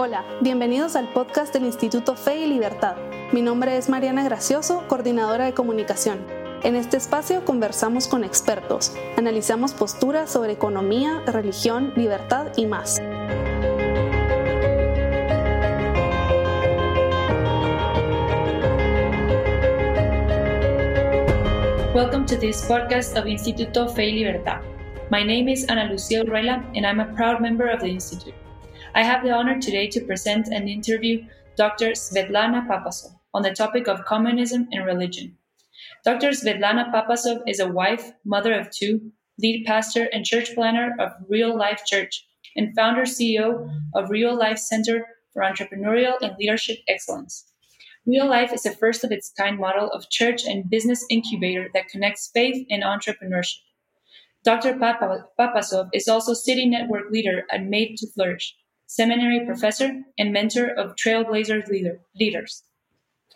Hola, bienvenidos al podcast del Instituto Fe y Libertad. Mi nombre es Mariana Gracioso, coordinadora de comunicación. En este espacio conversamos con expertos, analizamos posturas sobre economía, religión, libertad y más. Welcome to this podcast of Instituto Fe y Libertad. My name is Ana Lucia Urrela, and I'm a proud member of the Institute. I have the honor today to present and interview Dr. Svetlana Papasov on the topic of communism and religion. Dr. Svetlana Papasov is a wife, mother of two, lead pastor and church planner of Real Life Church, and founder CEO of Real Life Center for Entrepreneurial and Leadership Excellence. Real Life is a first of its kind model of church and business incubator that connects faith and entrepreneurship. Dr. Papasov is also city network leader at Made to Flourish, seminary professor, and mentor of Trailblazers leader, leaders.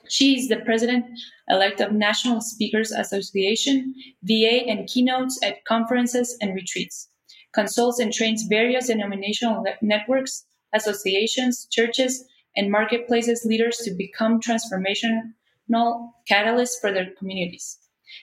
She is the president elect of National Speakers Association, VA, and keynotes at conferences and retreats. Consults and trains various denominational networks, associations, churches, and marketplaces leaders to become transformational catalysts for their communities.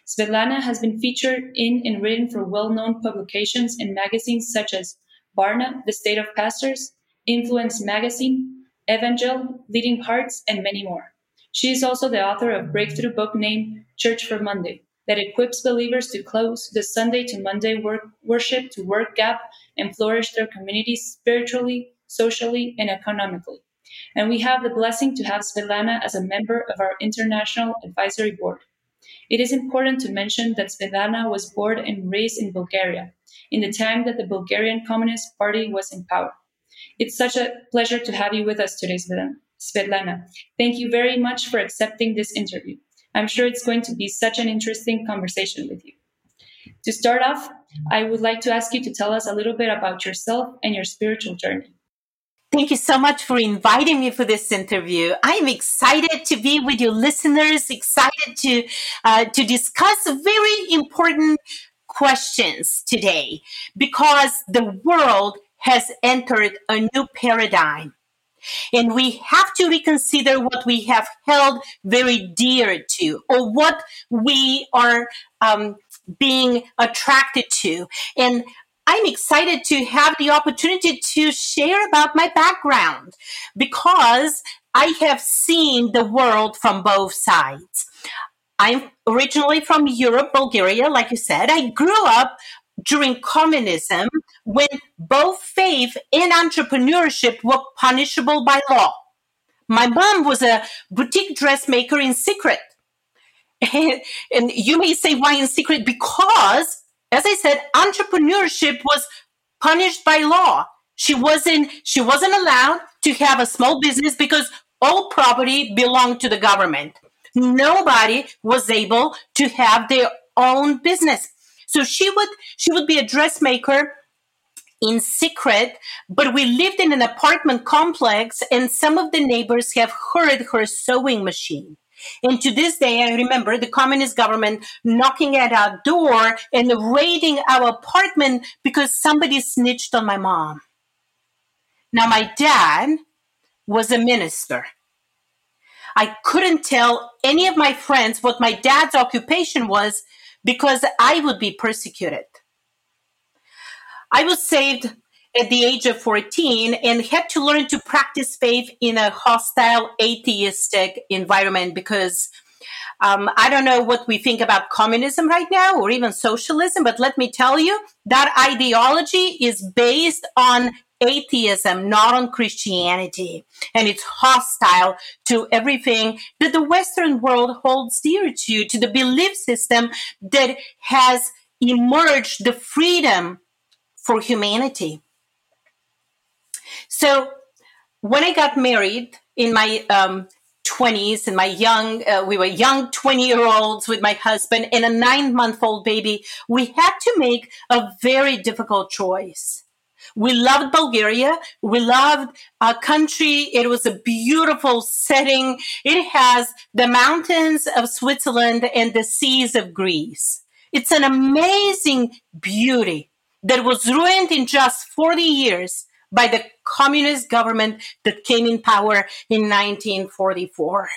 Svetlana has been featured in and written for well known publications and magazines such as Barna, The State of Pastors, Influence Magazine, Evangel, Leading Hearts, and many more. She is also the author of breakthrough book named Church for Monday that equips believers to close the Sunday to Monday work, worship to work gap and flourish their communities spiritually, socially, and economically. And we have the blessing to have Svetlana as a member of our International Advisory Board. It is important to mention that Svetlana was born and raised in Bulgaria in the time that the Bulgarian Communist Party was in power. It's such a pleasure to have you with us today, Svetlana. Thank you very much for accepting this interview. I'm sure it's going to be such an interesting conversation with you. To start off, I would like to ask you to tell us a little bit about yourself and your spiritual journey. Thank you so much for inviting me for this interview. I'm excited to be with your listeners, excited to uh, to discuss very important questions today because the world has entered a new paradigm. And we have to reconsider what we have held very dear to or what we are um, being attracted to. And I'm excited to have the opportunity to share about my background because I have seen the world from both sides. I'm originally from Europe, Bulgaria, like you said. I grew up during communism when both faith and entrepreneurship were punishable by law. My mom was a boutique dressmaker in secret. And, and you may say, why in secret? Because, as I said, entrepreneurship was punished by law. She wasn't, she wasn't allowed to have a small business because all property belonged to the government. Nobody was able to have their own business. So she would she would be a dressmaker in secret, but we lived in an apartment complex and some of the neighbors have heard her sewing machine. And to this day, I remember the communist government knocking at our door and raiding our apartment because somebody snitched on my mom. Now, my dad was a minister. I couldn't tell any of my friends what my dad's occupation was because I would be persecuted. I was saved at the age of 14 and had to learn to practice faith in a hostile atheistic environment because um, I don't know what we think about communism right now or even socialism, but let me tell you that ideology is based on atheism, not on Christianity. And it's hostile to everything that the Western world holds dear to, to the belief system that has emerged the freedom for humanity. So when I got married in my um, 20s and my young, uh, we were young 20 year olds with my husband and a nine month old baby, we had to make a very difficult choice. We loved Bulgaria. We loved our country. It was a beautiful setting. It has the mountains of Switzerland and the seas of Greece. It's an amazing beauty that was ruined in just 40 years by the communist government that came in power in 1944.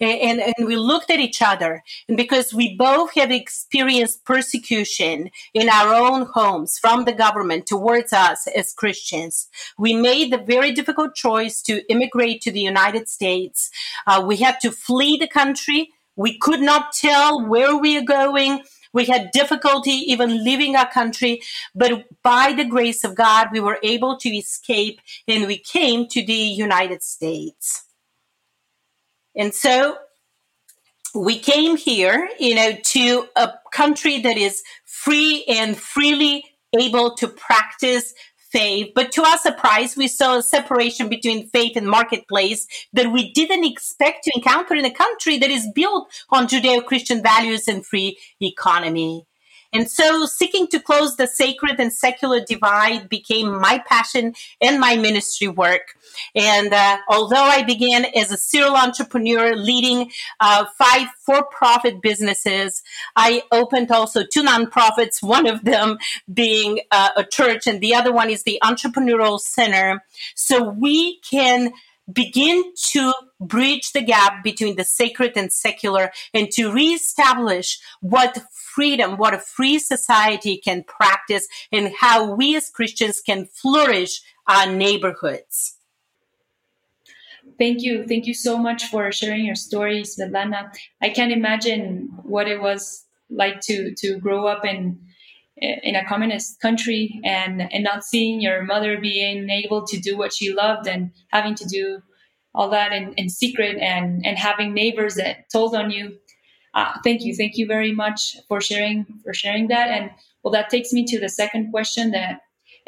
And, and, and, we looked at each other. And because we both have experienced persecution in our own homes from the government towards us as Christians, we made the very difficult choice to immigrate to the United States. Uh, we had to flee the country. We could not tell where we are going. We had difficulty even leaving our country, but by the grace of God, we were able to escape and we came to the United States. And so we came here, you know, to a country that is free and freely able to practice faith. But to our surprise, we saw a separation between faith and marketplace that we didn't expect to encounter in a country that is built on Judeo Christian values and free economy. And so seeking to close the sacred and secular divide became my passion and my ministry work. And uh, although I began as a serial entrepreneur leading uh, five for profit businesses, I opened also two nonprofits, one of them being uh, a church, and the other one is the Entrepreneurial Center. So we can begin to bridge the gap between the sacred and secular and to reestablish what freedom, what a free society can practice and how we as Christians can flourish our neighborhoods. Thank you. Thank you so much for sharing your stories, Svetlana. I can't imagine what it was like to, to grow up in in a communist country and and not seeing your mother being able to do what she loved and having to do all that in, in secret and and having neighbors that told on you uh, thank you. Thank you very much for sharing for sharing that. And well that takes me to the second question that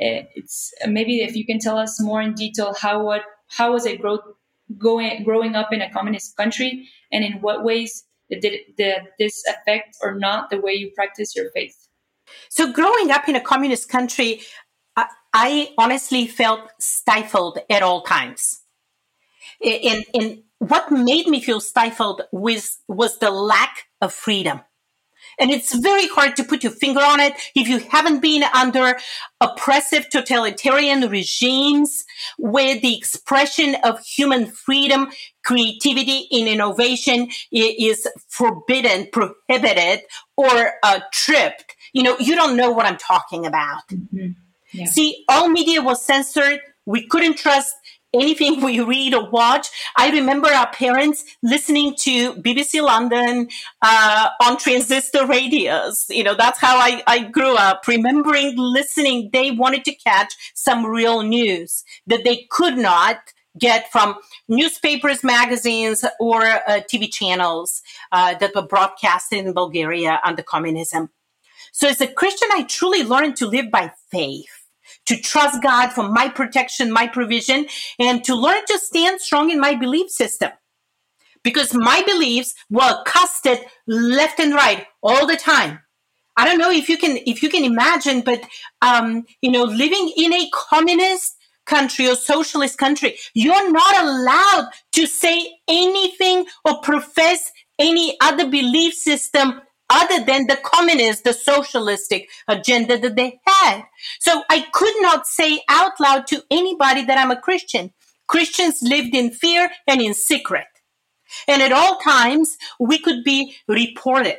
uh, it's maybe if you can tell us more in detail how what how was it growth going growing up in a communist country? And in what ways did, did this affect or not the way you practice your faith? So growing up in a communist country I, I honestly felt stifled at all times. In and what made me feel stifled was, was the lack of freedom. And it's very hard to put your finger on it if you haven't been under oppressive totalitarian regimes where the expression of human freedom, creativity, and innovation is forbidden, prohibited, or uh, tripped. You know, you don't know what I'm talking about. Mm-hmm. Yeah. See, all media was censored. We couldn't trust anything we read or watch. I remember our parents listening to BBC London uh, on transistor radios. You know, that's how I, I grew up, remembering listening. They wanted to catch some real news that they could not get from newspapers, magazines, or uh, TV channels uh, that were broadcasted in Bulgaria under communism. So as a Christian, I truly learned to live by faith to trust God for my protection, my provision, and to learn to stand strong in my belief system. Because my beliefs were casted left and right all the time. I don't know if you can if you can imagine, but um, you know, living in a communist country or socialist country, you're not allowed to say anything or profess any other belief system other than the communist, the socialistic agenda that they had. So I could not say out loud to anybody that I'm a Christian. Christians lived in fear and in secret. And at all times, we could be reported.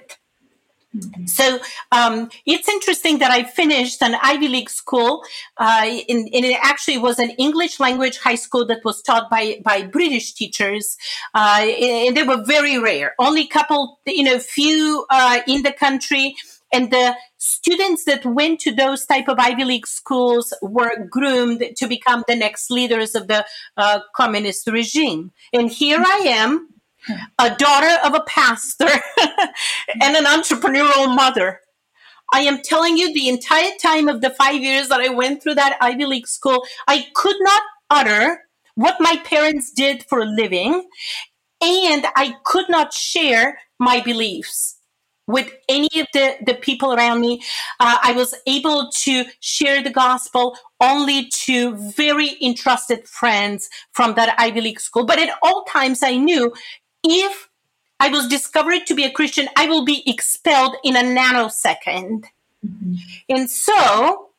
Mm-hmm. So um, it's interesting that I finished an Ivy League school, uh, in, and it actually was an English language high school that was taught by by British teachers, uh, and they were very rare. Only a couple, you know, few uh, in the country, and the students that went to those type of Ivy League schools were groomed to become the next leaders of the uh, communist regime. And here I am a daughter of a pastor, and an entrepreneurial mother. I am telling you, the entire time of the five years that I went through that Ivy League school, I could not utter what my parents did for a living, and I could not share my beliefs with any of the, the people around me. Uh, I was able to share the gospel only to very entrusted friends from that Ivy League school. But at all times, I knew if I was discovered to be a Christian, I will be expelled in a nanosecond. Mm-hmm. And so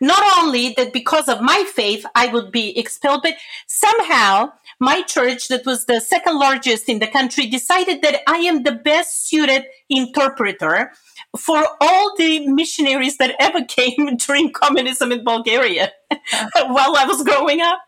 not only that because of my faith I would be expelled, but somehow my church, that was the second largest in the country, decided that I am the best suited interpreter for all the missionaries that ever came during communism in Bulgaria while I was growing up.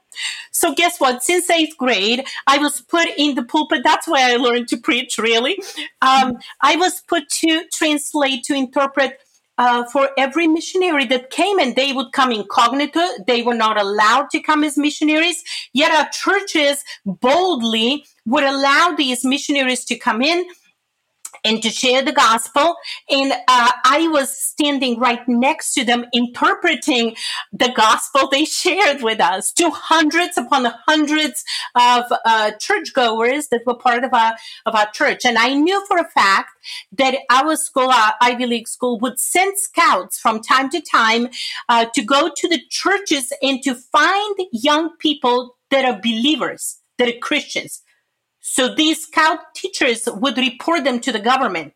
So guess what? Since eighth grade, I was put in the pulpit. That's why I learned to preach, really. Um, I was put to translate, to interpret uh, for every missionary that came, and they would come incognito. They were not allowed to come as missionaries. Yet our churches boldly would allow these missionaries to come in and to share the gospel. And uh, I was standing right next to them, interpreting the gospel they shared with us to hundreds upon hundreds of uh, churchgoers that were part of our of our church. And I knew for a fact that our school, our Ivy League school, would send scouts from time to time uh, to go to the churches and to find young people that are believers, that are Christians so these scout teachers would report them to the government.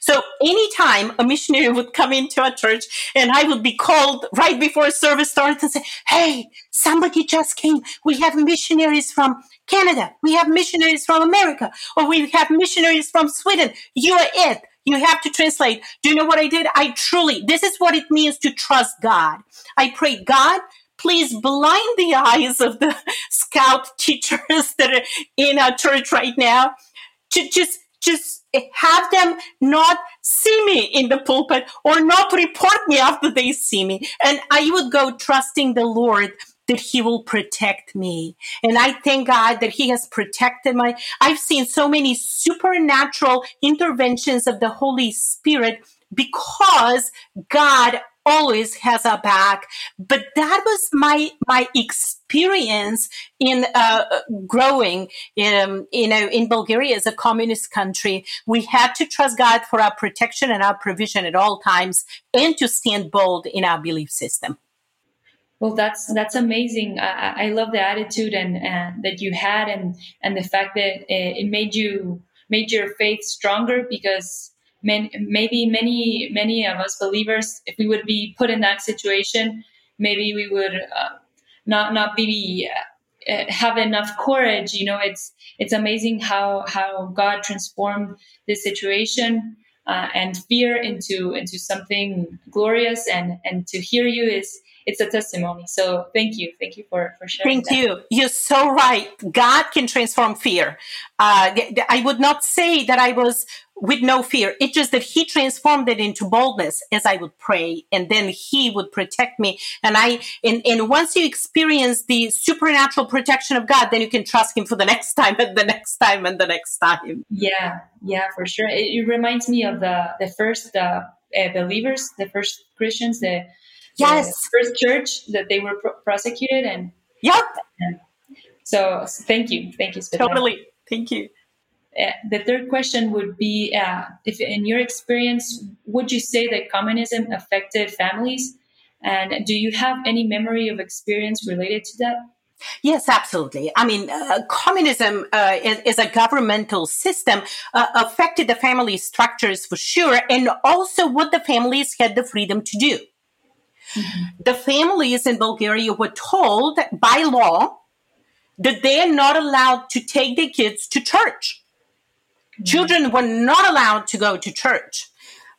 So anytime a missionary would come into a church and I would be called right before service started and say, Hey, somebody just came. We have missionaries from Canada. We have missionaries from America or we have missionaries from Sweden. You are it. You have to translate. Do you know what I did? I truly, this is what it means to trust God. I prayed, God, please blind the eyes of the scout teachers that are in our church right now to just just have them not see me in the pulpit or not report me after they see me and i would go trusting the lord that he will protect me. And I thank God that he has protected my, I've seen so many supernatural interventions of the Holy Spirit because God always has our back. But that was my my experience in uh, growing, in, you know, in Bulgaria as a communist country. We had to trust God for our protection and our provision at all times, and to stand bold in our belief system. Well, that's that's amazing. I, I love the attitude and, and that you had, and and the fact that it made you made your faith stronger because maybe many many of us believers, if we would be put in that situation, maybe we would uh, not not be uh, have enough courage. You know, it's it's amazing how how God transformed this situation. Uh, and fear into into something glorious and and to hear you is it's a testimony. So thank you, thank you for for sharing. Thank that. you. You're so right. God can transform fear. Uh, I would not say that I was with no fear. It's just that He transformed it into boldness as I would pray, and then He would protect me. And I and and once you experience the supernatural protection of God, then you can trust Him for the next time and the next time and the next time. Yeah, yeah, for sure. It, it reminds me of the the first uh, uh, believers, the first Christians, the yes. first church that they were pro- prosecuted and yep and so thank you. Thank you Svetlana. totally. Thank you. Uh, the third question would be uh, if in your experience would you say that communism affected families? And do you have any memory of experience related to that? Yes, absolutely. I mean, uh, communism uh, is, is, a governmental system, uh, affected the family structures for sure, and also what the families had the freedom to do. Mm-hmm. The families in Bulgaria were told by law that they are not allowed to take their kids to church. Mm-hmm. Children were not allowed to go to church.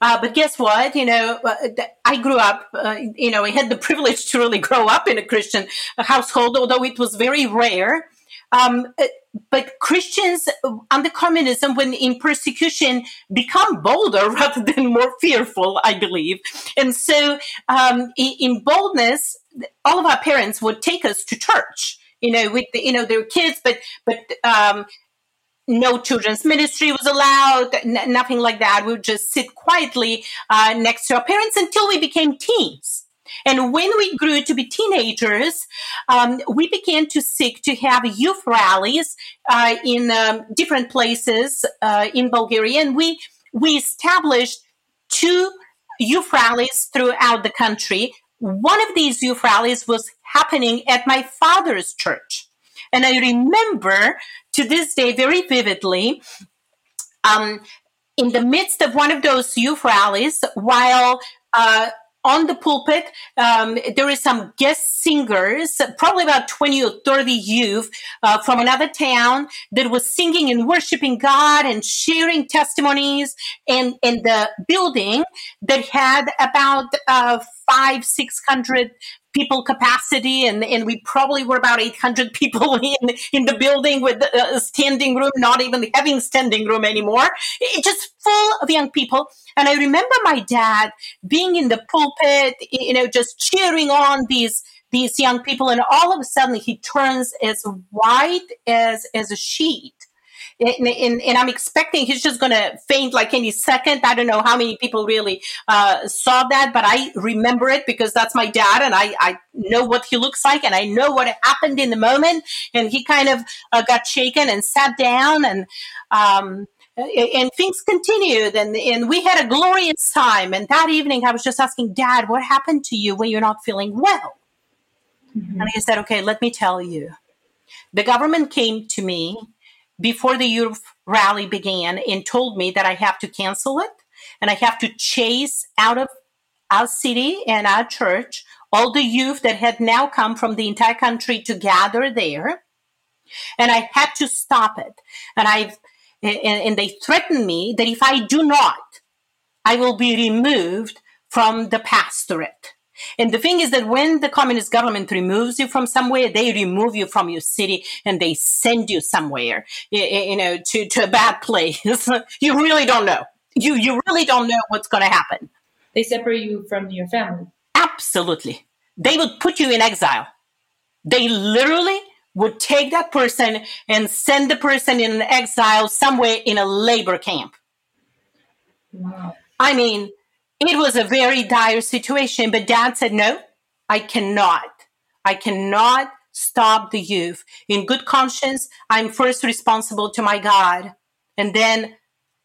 Uh, but guess what? You know, uh, I grew up, uh, you know, I had the privilege to really grow up in a Christian household, although it was very rare. Um, but Christians under communism, when in persecution, become bolder rather than more fearful, I believe. And so, um, in boldness, all of our parents would take us to church, you know, with the, you know their kids, but but um, no children's ministry was allowed, n- nothing like that. We would just sit quietly uh, next to our parents until we became teens. And when we grew to be teenagers, um, we began to seek to have youth rallies uh, in um, different places uh, in Bulgaria. And we, we established two youth rallies throughout the country. One of these youth rallies was happening at my father's church. And I remember to this day very vividly um, in the midst of one of those youth rallies, while uh, on the pulpit, um, there is some guest singers, probably about 20 or 30 youth uh, from another town that was singing and worshiping God and sharing testimonies. And in the building that had about uh, five, 600 people capacity and, and we probably were about 800 people in, in the building with a standing room, not even having standing room anymore. It just full of young people. And I remember my dad being in the pulpit, you know, just cheering on these these young people and all of a sudden he turns as white as as a sheet and, and, and, I'm expecting he's just going to faint like any second. I don't know how many people really uh, saw that, but I remember it because that's my dad, and I, I know what he looks like, and I know what happened in the moment. And he kind of uh, got shaken and sat down, and um, and things continued, and and we had a glorious time. And that evening, I was just asking Dad, "What happened to you when you're not feeling well?" Mm-hmm. And he said, "Okay, let me tell you." The government came to me before the youth rally began and told me that I have to cancel it and I have to chase out of our city and our church all the youth that had now come from the entire country to gather there. And I had to stop it. And I and, and they threatened me that if I do not, I will be removed from the pastorate. And the thing is that when the communist government removes you from somewhere, they remove you from your city and they send you somewhere, you know, to, to a bad place. you really don't know. You, you really don't know what's going to happen. They separate you from your family. Absolutely. They would put you in exile. They literally would take that person and send the person in exile somewhere in a labor camp. Wow. I mean, it was a very dire situation, but dad said, no, I cannot. I cannot stop the youth. In good conscience, I'm first responsible to my God and then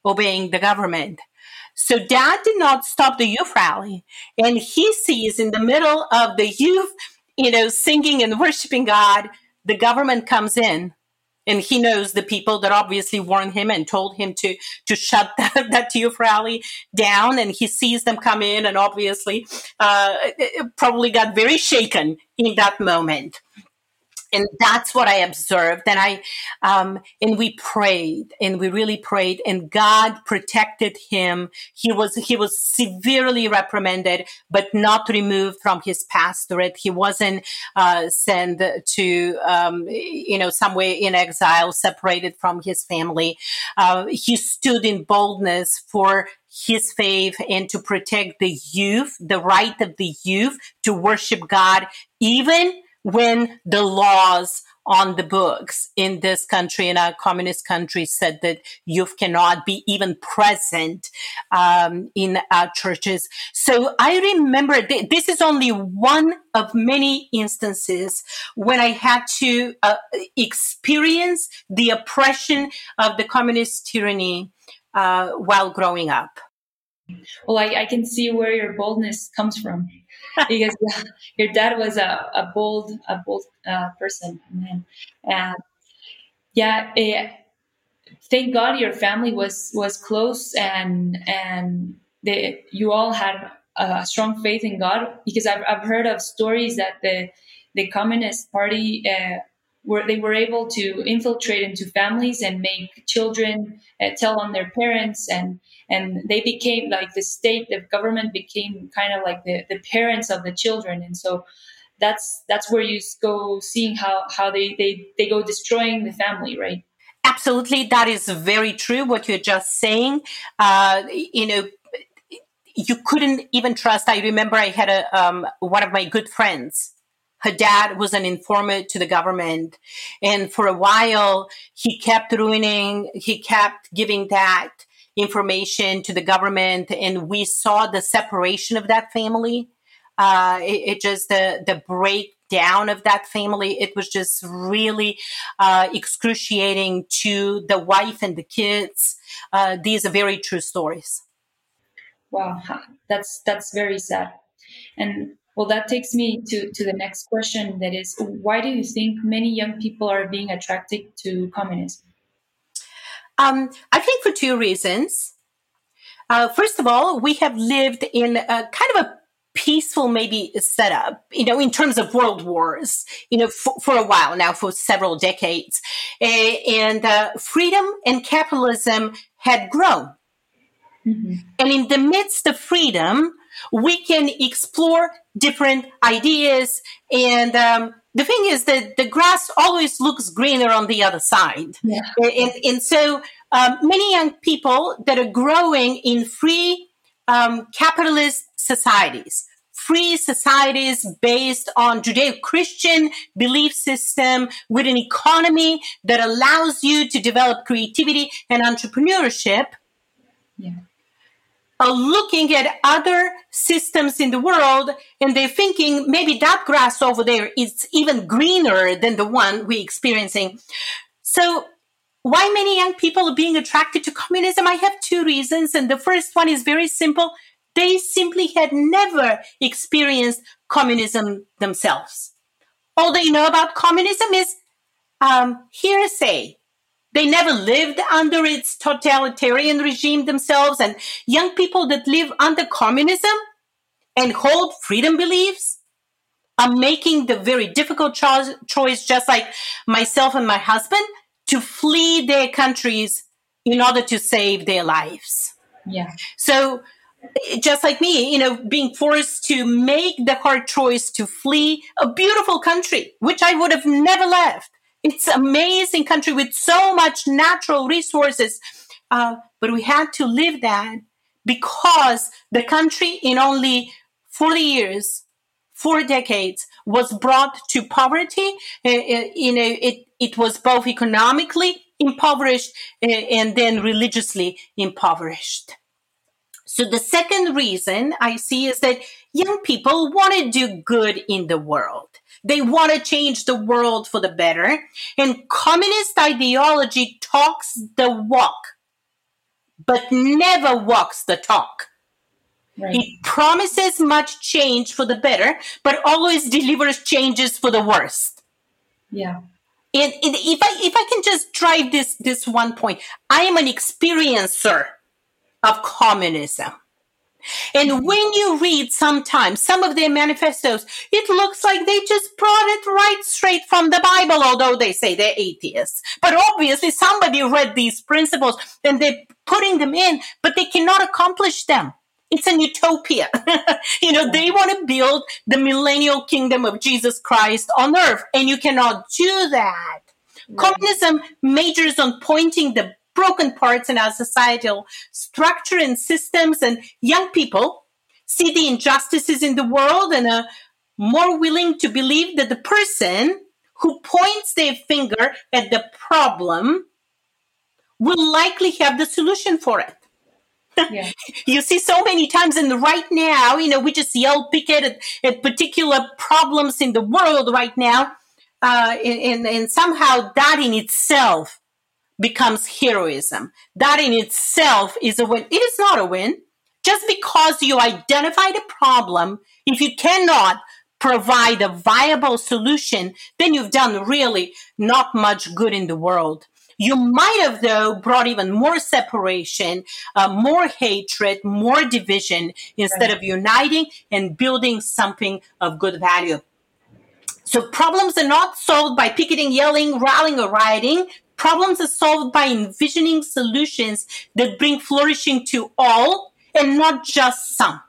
obeying the government. So dad did not stop the youth rally. And he sees in the middle of the youth, you know, singing and worshiping God, the government comes in and he knows the people that obviously warned him and told him to to shut that, that youth rally down. And he sees them come in and obviously uh, probably got very shaken in that moment and that's what I observed. And I, um, and we prayed and we really prayed and God protected him. He was, he was severely reprimanded, but not removed from his pastorate. He wasn't, uh, sent to, um, you know, somewhere in exile, separated from his family. Uh, he stood in boldness for his faith and to protect the youth, the right of the youth to worship God, even when the laws on the books in this country, in a communist country, said that youth cannot be even present um, in our churches. So I remember th- this is only one of many instances when I had to uh, experience the oppression of the communist tyranny uh, while growing up. Well, I, I can see where your boldness comes from because your dad was a, a bold, a bold uh, person, man. And yeah, it, thank God your family was was close and and they, you all had a strong faith in God because I've I've heard of stories that the the Communist Party uh, were they were able to infiltrate into families and make children uh, tell on their parents and and they became like the state the government became kind of like the, the parents of the children. And so that's that's where you go seeing how how they they, they go destroying the family right? Absolutely. That is very true what you're just saying. Uh, you know you couldn't even trust i remember i had a um, one of my good friends her dad was an informant to the government. And for a while, he kept ruining, he kept giving that information to the government. And we saw the separation of that family. Uh, it, it, just, the, the breakdown of that family, it was just really uh, excruciating to the wife and the kids. Uh, these are very true stories. Wow, that's that's very sad. And well, that takes me to, to the next question that is why do you think many young people are being attracted to communism? Um, I think for two reasons. Uh, first of all, we have lived in a kind of a peaceful maybe setup, you know, in terms of world wars, you know, for, for a while now, for several decades. Uh, and uh, freedom and capitalism had grown. Mm-hmm. And in the midst of freedom, we can explore different ideas. And um, the thing is that the grass always looks greener on the other side. Yeah. And, and so um, many young people that are growing in free um, capitalist societies, free societies based on Judeo-Christian belief system with an economy that allows you to develop creativity and entrepreneurship. Yeah are looking at other systems in the world and they're thinking maybe that grass over there is even greener than the one we're experiencing. So why many young people are being attracted to communism? I have two reasons. And the first one is very simple. They simply had never experienced communism themselves. All they know about communism is um, hearsay they never lived under its totalitarian regime themselves. And young people that live under communism and hold freedom beliefs are making the very difficult cho- choice, just like myself and my husband, to flee their countries in order to save their lives. Yeah. So, just like me, you know, being forced to make the hard choice to flee a beautiful country, which I would have never left it's amazing country with so much natural resources. Uh, but we had to live that because the country in only 40 years, four decades, was brought to poverty. Uh, uh you know, it, it was both economically impoverished uh, and then religiously impoverished. So the second reason I see is that young people want to do good in the world. They want to change the world for the better. And communist ideology talks the walk, but never walks the talk. Right. It promises much change for the better, but always delivers changes for the worst. Yeah. And, and if I if I can just drive this this one point, I am an experiencer of communism. And when you read sometimes some of their manifestos, it looks like they just brought it right straight from the Bible, although they say they're atheists. But obviously somebody read these principles and they're putting them in, but they cannot accomplish them. It's an utopia. you know, they want to build the millennial kingdom of Jesus Christ on earth, and you cannot do that. Communism majors on pointing the broken parts in our societal structure and systems. And young people see the injustices in the world and are more willing to believe that the person who points their finger at the problem will likely have the solution for it. Yeah. you see so many times and right now you know we just yell picket at, at particular problems in the world right now uh, and, and, and somehow that in itself becomes heroism. That in itself is a win. It is not a win. Just because you identified a problem, if you cannot provide a viable solution, then you've done really not much good in the world. You might have, though, brought even more separation, uh, more hatred, more division instead right. of uniting and building something of good value. So problems are not solved by picketing, yelling, rallying, or rioting. Problems are solved by envisioning solutions that bring flourishing to all and not just some.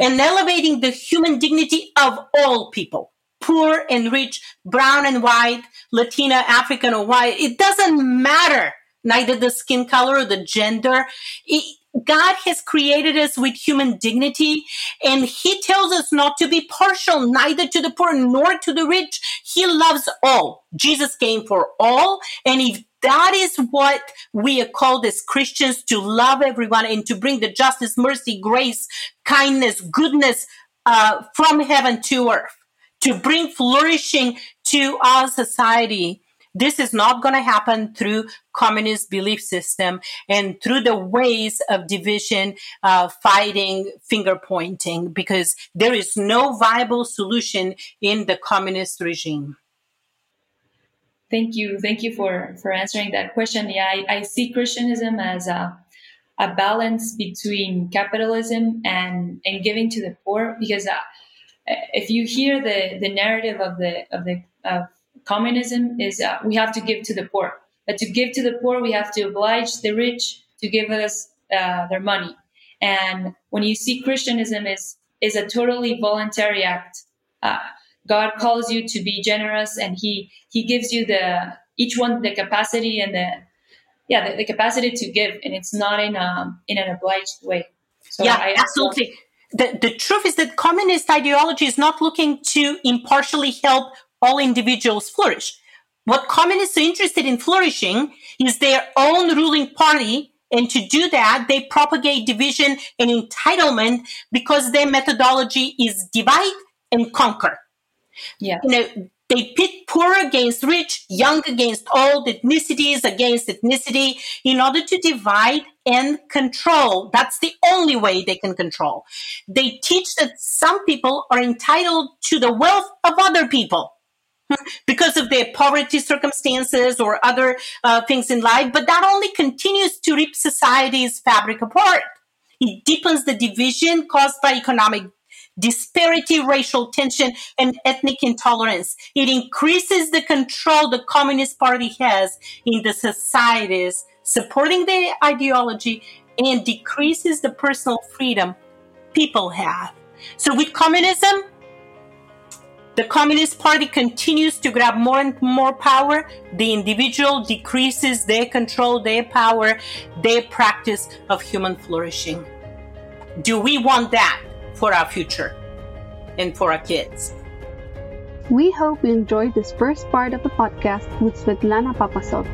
And elevating the human dignity of all people, poor and rich, brown and white, Latina, African or white. It doesn't matter, neither the skin color or the gender. It, God has created us with human dignity and he tells us not to be partial neither to the poor nor to the rich. He loves all. Jesus came for all. And if that is what we are called as Christians to love everyone and to bring the justice, mercy, grace, kindness, goodness uh, from heaven to earth, to bring flourishing to our society this is not going to happen through communist belief system and through the ways of division, uh, fighting, finger pointing, because there is no viable solution in the communist regime. Thank you. Thank you for, for answering that question. Yeah, I, I see Christianism as a, a balance between capitalism and and giving to the poor because uh, if you hear the the narrative of the of the of communism is uh, we have to give to the poor. But to give to the poor we have to oblige the rich to give us uh, their money. And when you see christianism is is a totally voluntary act uh, god calls you to be generous and he he gives you the each one the capacity and the yeah the, the capacity to give and it's not in a in an obliged way. So yeah I, absolutely. The, the truth is that communist ideology is not looking to impartially help all individuals flourish. What communists are interested in flourishing is their own ruling party. And to do that, they propagate division and entitlement because their methodology is divide and conquer. Yeah. You know, they pit poor against rich, young against old, ethnicities against ethnicity in order to divide and control. That's the only way they can control. They teach that some people are entitled to the wealth of other people because of their poverty circumstances or other uh, things in life, but that only continues to rip society's fabric apart. It deepens the division caused by economic disparity, racial tension, and ethnic intolerance. It increases the control the Communist Party has in the societies supporting their ideology and decreases the personal freedom people have. So with communism, the Communist Party continues to grab more and more power. The individual decreases their control, their power, their practice of human flourishing. Do we want that? for our future and for our kids. We hope you enjoyed this first part of the podcast with Svetlana Papasov.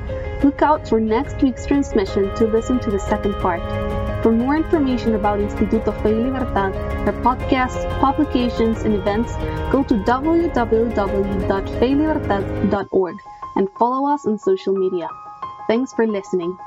Look out for next week's transmission to listen to the second part. For more information about Instituto Fe y Libertad, our podcasts, publications, and events, go to www.feylibertad.org and follow us on social media. Thanks for listening.